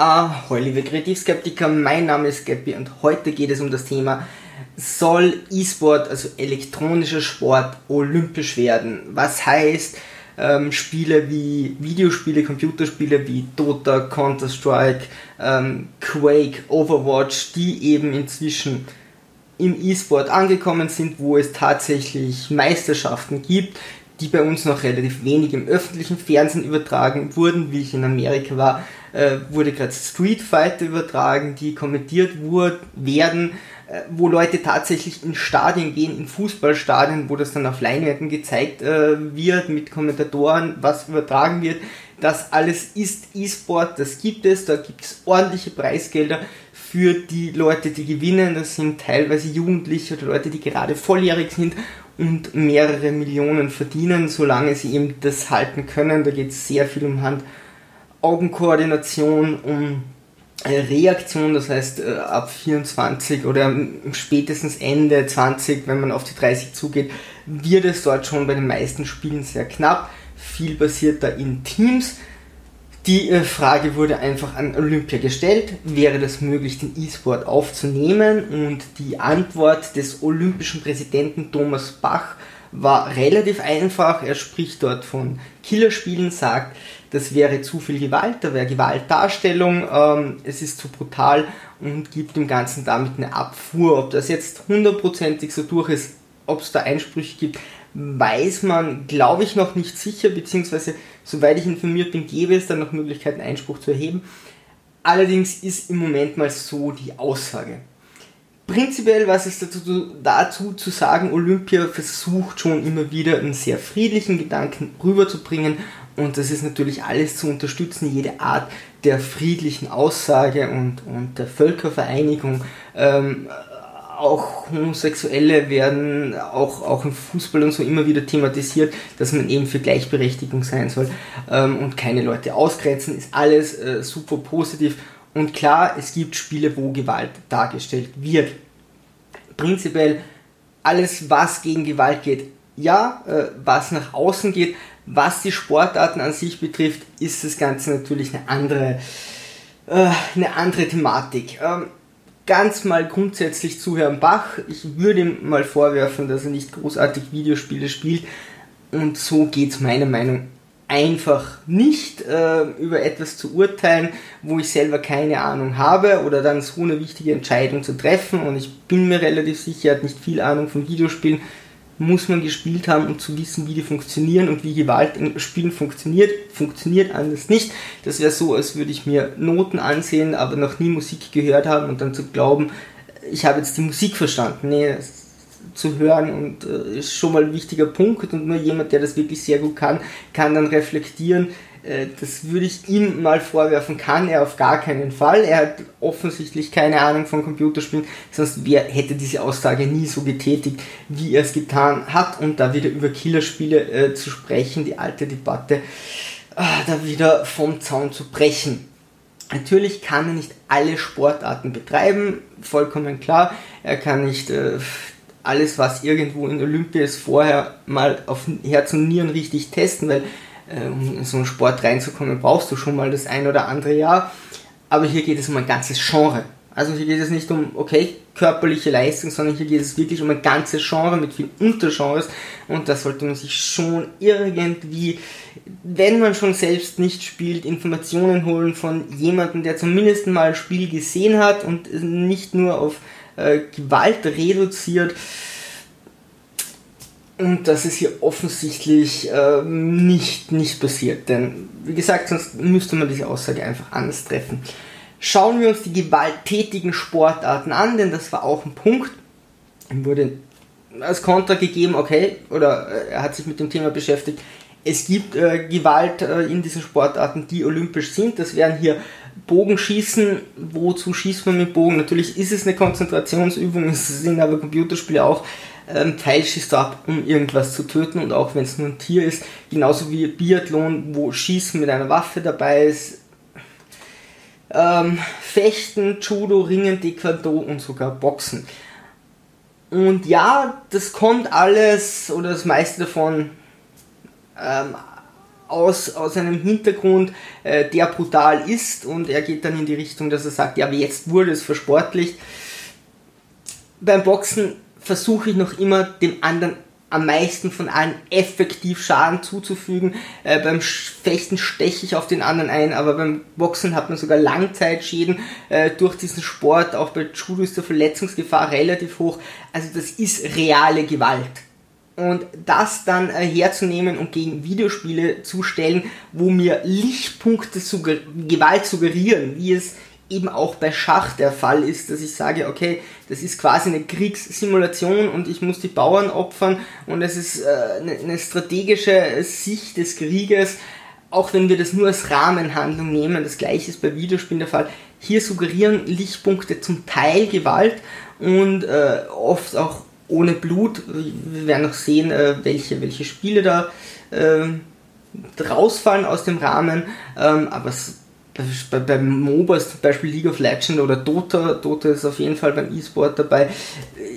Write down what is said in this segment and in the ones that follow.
Ahoi, liebe Kreativskeptiker, mein Name ist Gabby und heute geht es um das Thema, soll E-Sport, also elektronischer Sport, olympisch werden? Was heißt, ähm, Spiele wie Videospiele, Computerspiele wie Dota, Counter-Strike, ähm, Quake, Overwatch, die eben inzwischen im E-Sport angekommen sind, wo es tatsächlich Meisterschaften gibt, die bei uns noch relativ wenig im öffentlichen Fernsehen übertragen wurden, wie ich in Amerika war, äh, wurde gerade Street Fighter übertragen, die kommentiert wurden, werden, äh, wo Leute tatsächlich in Stadien gehen, in Fußballstadien, wo das dann auf Leinwänden gezeigt äh, wird, mit Kommentatoren, was übertragen wird. Das alles ist E-Sport, das gibt es, da gibt es ordentliche Preisgelder für die Leute, die gewinnen. Das sind teilweise Jugendliche oder Leute, die gerade volljährig sind und mehrere Millionen verdienen, solange sie eben das halten können. Da geht es sehr viel um Hand-Augenkoordination, um äh, Reaktion, das heißt äh, ab 24 oder spätestens Ende 20, wenn man auf die 30 zugeht, wird es dort schon bei den meisten Spielen sehr knapp. Viel passiert da in Teams. Die äh, Frage wurde einfach an Olympia gestellt, wäre das möglich, den E-Sport aufzunehmen? Und die Antwort des olympischen Präsidenten Thomas Bach war relativ einfach. Er spricht dort von Killerspielen, sagt, das wäre zu viel Gewalt, da wäre Gewaltdarstellung, ähm, es ist zu brutal und gibt dem Ganzen damit eine Abfuhr. Ob das jetzt hundertprozentig so durch ist, ob es da Einsprüche gibt, weiß man, glaube ich, noch nicht sicher, beziehungsweise, soweit ich informiert bin, gäbe es dann noch Möglichkeiten, Einspruch zu erheben. Allerdings ist im Moment mal so die Aussage. Prinzipiell, was ist dazu, dazu zu sagen, Olympia versucht schon immer wieder einen sehr friedlichen Gedanken rüberzubringen und das ist natürlich alles zu unterstützen, jede Art der friedlichen Aussage und, und der Völkervereinigung. Ähm, auch Homosexuelle werden auch, auch im Fußball und so immer wieder thematisiert, dass man eben für Gleichberechtigung sein soll ähm, und keine Leute ausgrenzen, ist alles äh, super positiv. Und klar, es gibt Spiele, wo Gewalt dargestellt wird. Prinzipiell alles, was gegen Gewalt geht, ja, äh, was nach außen geht, was die Sportarten an sich betrifft, ist das Ganze natürlich eine andere, äh, eine andere Thematik. Ähm, ganz mal grundsätzlich zu Herrn Bach. Ich würde ihm mal vorwerfen, dass er nicht großartig Videospiele spielt. Und so geht es meiner Meinung einfach nicht äh, über etwas zu urteilen, wo ich selber keine Ahnung habe oder dann so eine wichtige Entscheidung zu treffen. Und ich bin mir relativ sicher, er hat nicht viel Ahnung von Videospielen muss man gespielt haben, um zu wissen, wie die funktionieren und wie Gewalt in Spielen funktioniert. Funktioniert anders nicht. Das wäre so, als würde ich mir Noten ansehen, aber noch nie Musik gehört haben und dann zu glauben, ich habe jetzt die Musik verstanden. Nee, zu hören und äh, ist schon mal ein wichtiger Punkt und nur jemand, der das wirklich sehr gut kann, kann dann reflektieren, das würde ich ihm mal vorwerfen, kann er auf gar keinen Fall. Er hat offensichtlich keine Ahnung von Computerspielen, sonst wer hätte diese Aussage nie so getätigt, wie er es getan hat. Und da wieder über Killerspiele äh, zu sprechen, die alte Debatte, äh, da wieder vom Zaun zu brechen. Natürlich kann er nicht alle Sportarten betreiben, vollkommen klar. Er kann nicht äh, alles, was irgendwo in Olympia ist, vorher mal auf Herz und Nieren richtig testen, weil äh, um in so einen Sport reinzukommen, brauchst du schon mal das ein oder andere Jahr. Aber hier geht es um ein ganzes Genre. Also hier geht es nicht um, okay, körperliche Leistung, sondern hier geht es wirklich um ein ganzes Genre mit vielen Untergenres und da sollte man sich schon irgendwie, wenn man schon selbst nicht spielt, Informationen holen von jemandem, der zumindest mal ein Spiel gesehen hat und nicht nur auf äh, Gewalt reduziert. Und das ist hier offensichtlich äh, nicht, nicht passiert. Denn, wie gesagt, sonst müsste man diese Aussage einfach anders treffen. Schauen wir uns die gewalttätigen Sportarten an, denn das war auch ein Punkt. Wurde als Kontra gegeben, okay, oder äh, er hat sich mit dem Thema beschäftigt. Es gibt äh, Gewalt äh, in diesen Sportarten, die olympisch sind. Das wären hier Bogenschießen. Wozu schießt man mit Bogen? Natürlich ist es eine Konzentrationsübung, es sind aber Computerspiele auch ähm, Pfeil schießt ab, um irgendwas zu töten und auch wenn es nur ein Tier ist, genauso wie Biathlon, wo Schießen mit einer Waffe dabei ist, ähm, Fechten, Judo, Ringen, Taekwondo und sogar Boxen. Und ja, das kommt alles oder das meiste davon ähm, aus, aus einem Hintergrund, äh, der brutal ist und er geht dann in die Richtung, dass er sagt, ja, aber jetzt wurde es versportlicht. Beim Boxen versuche ich noch immer dem anderen am meisten von allen effektiv Schaden zuzufügen. Äh, beim Fechten steche ich auf den anderen ein, aber beim Boxen hat man sogar Langzeitschäden äh, durch diesen Sport. Auch bei Judo ist die Verletzungsgefahr relativ hoch. Also das ist reale Gewalt. Und das dann äh, herzunehmen und gegen Videospiele zu stellen, wo mir Lichtpunkte sugger Gewalt suggerieren, wie es eben auch bei Schach der Fall ist, dass ich sage, okay, das ist quasi eine Kriegssimulation und ich muss die Bauern opfern und es ist äh, eine, strategische Sicht des Krieges, auch wenn wir das nur als Rahmenhandlung nehmen, das gleiche ist bei Videospielen der Fall. Hier suggerieren Lichtpunkte zum Teil Gewalt und äh, oft auch ohne Blut. Wir werden noch sehen, äh, welche, welche Spiele da rausfallen aus dem Rahmen, ähm, aber es bei, beim MOBAs, zum Beispiel League of Legends oder Dota, Dota ist auf jeden Fall beim E-Sport dabei,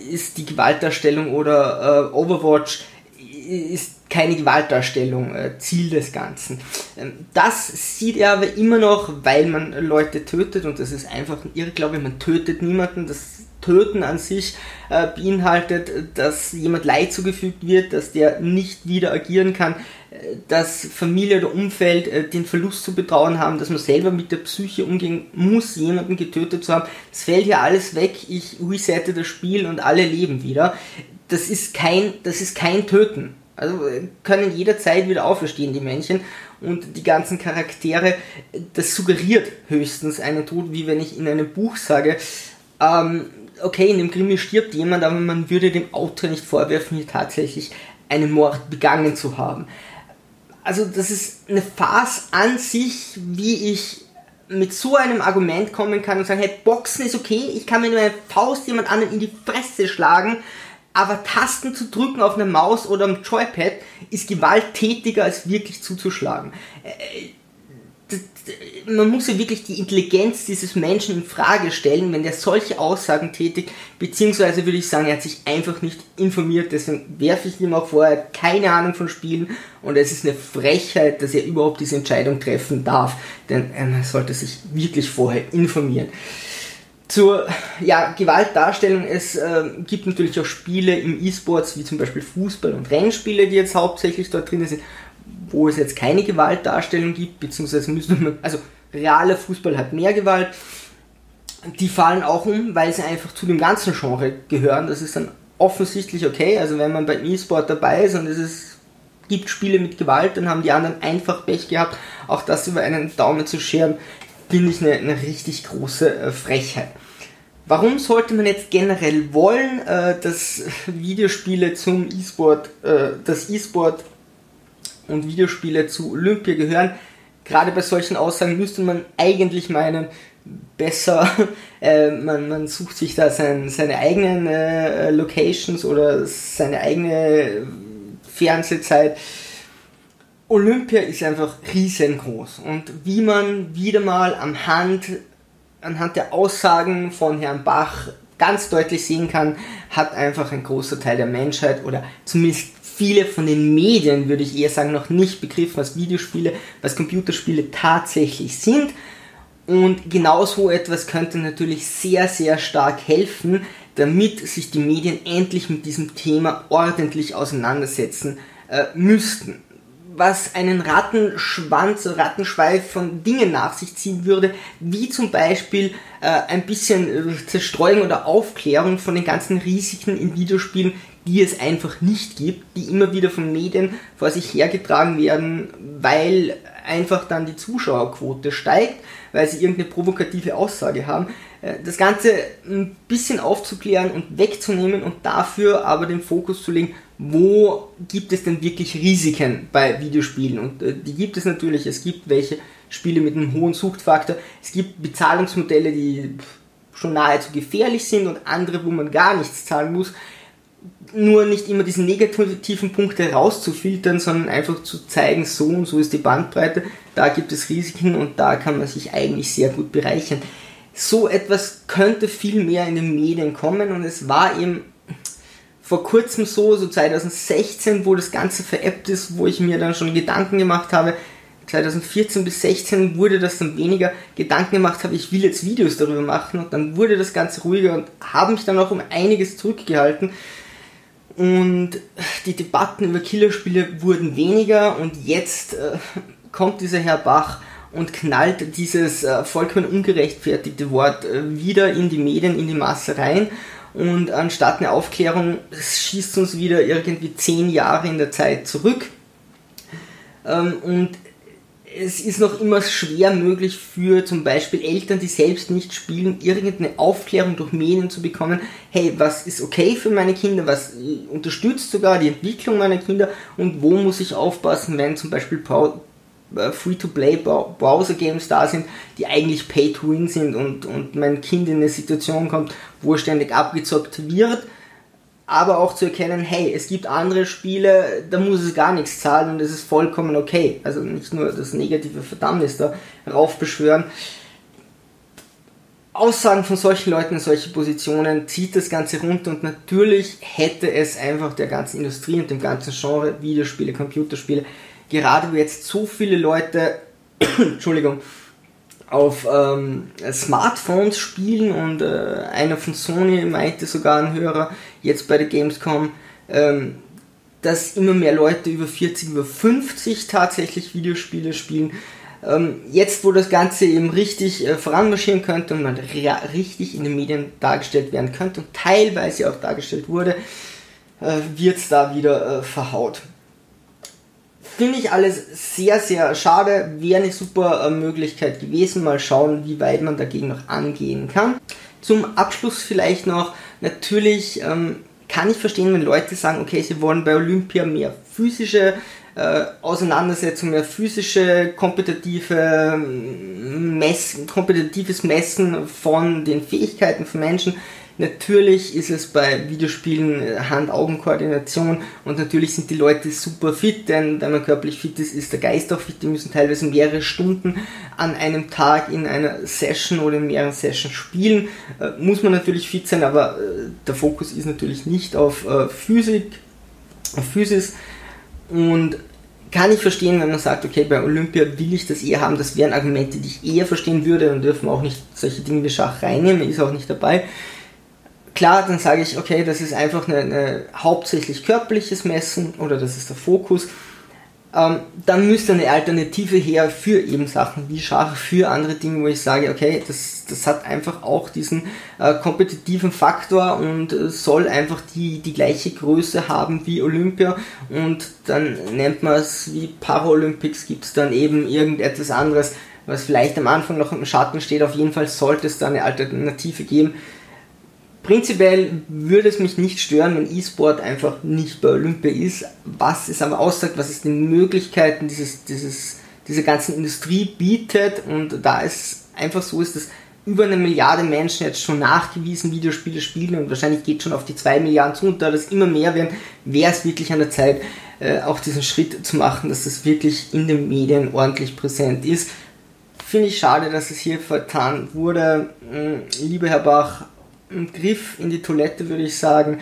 ist die Gewaltdarstellung oder äh, Overwatch ist keine Gewaltdarstellung äh, Ziel des Ganzen. Ähm, das sieht er aber immer noch, weil man Leute tötet und das ist einfach ein Irrglaube, man tötet niemanden, das Töten an sich äh, beinhaltet, dass jemand Leid zugefügt wird, dass der nicht wieder agieren kann, äh, dass Familie oder Umfeld äh, den Verlust zu betrauen haben, dass man selber mit der Psyche umgehen muss, jemanden getötet zu haben. Das fällt ja alles weg, ich resette das Spiel und alle leben wieder. Das ist kein, das ist kein Töten. Also äh, können jederzeit wieder auferstehen, die Männchen. Und die ganzen Charaktere, das suggeriert höchstens einen Tod, wie wenn ich in einem Buch sage, ähm, okay, in dem Krimi stirbt jemand, aber man würde dem Autor nicht vorwerfen, hier tatsächlich einen Mord begangen zu haben. Also das ist eine Farce an sich, wie ich mit so einem Argument kommen kann und sagen, hey, Boxen ist okay, ich kann mit meiner Faust jemand anderen in die Fresse schlagen, aber Tasten zu drücken auf einer Maus oder am Joypad ist gewalttätiger als wirklich zuzuschlagen. Äh, man muss ja wirklich die Intelligenz dieses Menschen in Frage stellen, wenn der solche Aussagen tätigt, beziehungsweise würde ich sagen, er hat sich einfach nicht informiert, deswegen werfe ich ihm auch vor, er hat keine Ahnung von Spielen und es ist eine Frechheit, dass er überhaupt diese Entscheidung treffen darf, denn er sollte sich wirklich vorher informieren. Zur ja, Gewaltdarstellung, es äh, gibt natürlich auch Spiele im E-Sports, wie zum Beispiel Fußball und Rennspiele, die jetzt hauptsächlich dort drin sind, wo es jetzt keine Gewaltdarstellung gibt, beziehungsweise müssen wir, also realer Fußball hat mehr Gewalt, die fallen auch um, weil sie einfach zu dem ganzen Genre gehören. Das ist dann offensichtlich okay. Also wenn man beim E-Sport dabei ist und es ist, gibt Spiele mit Gewalt, dann haben die anderen einfach Pech gehabt. Auch das über einen Daumen zu scheren, finde ich eine, eine richtig große äh, Frechheit. Warum sollte man jetzt generell wollen, äh, dass Videospiele zum E-Sport, äh, das E-Sport und Videospiele zu Olympia gehören. Gerade bei solchen Aussagen müsste man eigentlich meinen, besser, äh, man, man sucht sich da sein, seine eigenen äh, Locations oder seine eigene Fernsehzeit. Olympia ist einfach riesengroß und wie man wieder mal anhand, anhand der Aussagen von Herrn Bach ganz deutlich sehen kann, hat einfach ein großer Teil der Menschheit oder zumindest viele von den Medien, würde ich eher sagen, noch nicht begriffen, was Videospiele, was Computerspiele tatsächlich sind. Und genau so etwas könnte natürlich sehr, sehr stark helfen, damit sich die Medien endlich mit diesem Thema ordentlich auseinandersetzen äh, müssten. Was einen Rattenschwanz, Rattenschweif von Dingen nach sich ziehen würde, wie zum Beispiel äh, ein bisschen äh, Zerstreuung oder Aufklärung von den ganzen Risiken in Videospielen die es einfach nicht gibt, die immer wieder von Medien vor sich hergetragen werden, weil einfach dann die Zuschauerquote steigt, weil sie irgendeine provokative Aussage haben. Äh, das Ganze ein bisschen aufzuklären und wegzunehmen und dafür aber den Fokus zu legen, wo gibt es denn wirklich Risiken bei Videospielen? Und äh, die gibt es natürlich. Es gibt welche Spiele mit einem hohen Suchtfaktor. Es gibt Bezahlungsmodelle, die schon nahezu gefährlich sind und andere, wo man gar nichts zahlen muss nur nicht immer diese negativen Punkte rauszufiltern, sondern einfach zu zeigen, so und so ist die Bandbreite, da gibt es Risiken und da kann man sich eigentlich sehr gut bereichern. So etwas könnte viel mehr in den Medien kommen und es war eben vor kurzem so, so 2016, wo das Ganze veräppt ist, wo ich mir dann schon Gedanken gemacht habe, 2014 bis 16 wurde das dann weniger Gedanken gemacht habe, ich will jetzt Videos darüber machen und dann wurde das Ganze ruhiger und habe mich dann auch um einiges zurückgehalten. Und die Debatten über Killerspiele wurden weniger und jetzt äh, kommt dieser Herr Bach und knallt dieses äh, vollkommen ungerechtfertigte Wort äh, wieder in die Medien, in die Masse rein. Und anstatt eine Aufklärung schießt uns wieder irgendwie zehn Jahre in der Zeit zurück. Ähm, und es ist noch immer schwer möglich für zum Beispiel Eltern, die selbst nicht spielen, irgendeine Aufklärung durch Medien zu bekommen. Hey, was ist okay für meine Kinder? Was äh, unterstützt sogar die Entwicklung meiner Kinder? Und wo muss ich aufpassen, wenn zum Beispiel äh, Free-to-Play-Browser-Games da sind, die eigentlich Pay-to-Win sind und, und mein Kind in eine Situation kommt, wo er ständig abgezockt wird, aber auch zu erkennen, hey, es gibt andere Spiele, da muss es gar nichts zahlen und es ist vollkommen okay. Also nicht nur das negative Verdammnis da raufbeschwören. Aussagen von solchen Leuten in solche Positionen zieht das Ganze runter und natürlich hätte es einfach der ganzen Industrie und dem ganzen Genre Videospiele, Computerspiele gerade wo jetzt so viele Leute, Entschuldigung, auf ähm, Smartphones spielen und äh, einer von Sony meinte sogar ein Hörer jetzt bei der Gamescom, ähm, dass immer mehr Leute über 40, über 50 tatsächlich Videospiele spielen. Ähm, jetzt, wo das Ganze eben richtig äh, voranmarschieren könnte und man richtig in den Medien dargestellt werden könnte und teilweise auch dargestellt wurde, äh, wird es da wieder äh, verhaut. Finde ich alles sehr, sehr schade. Wäre eine super äh, Möglichkeit gewesen. Mal schauen, wie weit man dagegen noch angehen kann. Zum Abschluss vielleicht noch, natürlich ähm, kann ich verstehen, wenn Leute sagen, okay, sie wollen bei Olympia mehr physische äh, Auseinandersetzung, mehr physische, kompetitive ähm, Mess, kompetitives Messen von den Fähigkeiten von Menschen. Natürlich ist es bei Videospielen äh, Hand-Augen-Koordination und natürlich sind die Leute super fit, denn wenn man körperlich fit ist, ist der Geist auch fit. Die müssen teilweise mehrere Stunden an einem Tag in einer Session oder in mehreren Sessions spielen. Äh, muss man natürlich fit sein, aber äh, der Fokus ist natürlich nicht auf äh, Physik, auf Physis und kann ich verstehen, wenn man sagt, okay, bei Olympia will ich das eher haben, das wären Argumente, die ich eher verstehen würde und dürfen auch nicht solche Dinge wie Schach reinnehmen, ist auch nicht dabei klar, dann sage ich, okay, das ist einfach eine, hauptsächlich körperliches Messen oder das ist der Fokus. Ähm, dann müsste eine Alternative her für eben Sachen wie Schach, für andere Dinge, wo ich sage, okay, das, das hat einfach auch diesen äh, kompetitiven Faktor und äh, soll einfach die, die gleiche Größe haben wie Olympia und dann nennt man es wie Paralympics, gibt es dann eben irgendetwas anderes, was vielleicht am Anfang noch im Schatten steht. Auf jeden Fall sollte es da eine Alternative geben Prinzipiell würde es mich nicht stören, wenn E-Sport einfach nicht bei Olympia ist. Was es aber aussagt, was es den Möglichkeiten dieses, dieses, dieser ganzen Industrie bietet und da es einfach so ist, dass über eine Milliarde Menschen jetzt schon nachgewiesen Videospiele spielen und wahrscheinlich geht schon auf die zwei Milliarden zu und da das immer mehr werden, wäre es wirklich an der Zeit, äh, auch diesen Schritt zu machen, dass das wirklich in den Medien ordentlich präsent ist. Finde ich schade, dass es hier vertan wurde. Hm, lieber Herr Bach, Griff in die Toilette, würde ich sagen.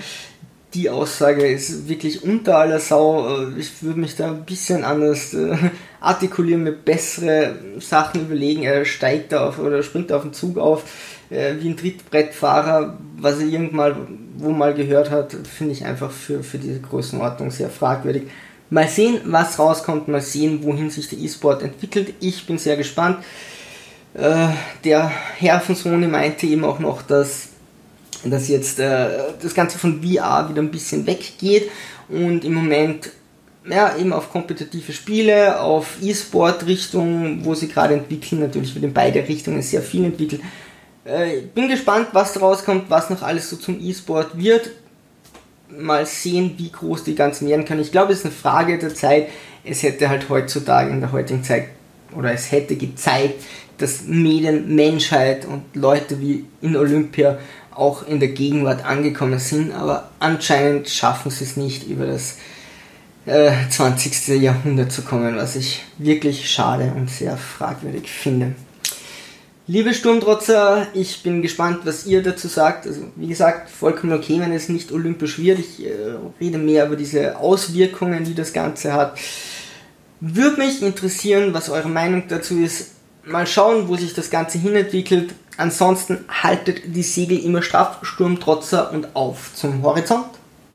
Die Aussage ist wirklich unter aller Sau. Äh, ich würde mich da ein bisschen anders äh, artikulieren, mir bessere Sachen überlegen. Er steigt da auf oder springt auf den Zug auf, äh, wie ein Trittbrettfahrer, was er irgendwann wo mal gehört hat, finde ich einfach für, für diese Größenordnung sehr fragwürdig. Mal sehen, was rauskommt, mal sehen, wohin sich der E-Sport entwickelt. Ich bin sehr gespannt. Äh, der Herr von Sony meinte eben auch noch, dass dass jetzt äh, das Ganze von VR wieder ein bisschen weggeht und im Moment ja, eben auf kompetitive Spiele, auf E-Sport-Richtung, wo sie gerade entwickeln, natürlich wird in beide Richtungen sehr viel entwickelt. Äh, bin gespannt, was daraus kommt, was noch alles so zum E-Sport wird. Mal sehen, wie groß die ganzen werden können. Ich glaube, es ist eine Frage der Zeit. Es hätte halt heutzutage in der heutigen Zeit oder es hätte gezeigt, dass Medien, Menschheit und Leute wie in Olympia auch in der Gegenwart angekommen sind, aber anscheinend schaffen sie es nicht über das äh, 20. Jahrhundert zu kommen, was ich wirklich schade und sehr fragwürdig finde. Liebe Sturmtrotzer, ich bin gespannt, was ihr dazu sagt. Also, wie gesagt, vollkommen okay, wenn es nicht olympisch wird. Ich äh, rede mehr über diese Auswirkungen, die das Ganze hat. Würde mich interessieren, was eure Meinung dazu ist. Mal schauen, wo sich das Ganze hinentwickelt. Ansonsten haltet die Segel immer straff, Sturmtrotzer und auf zum Horizont.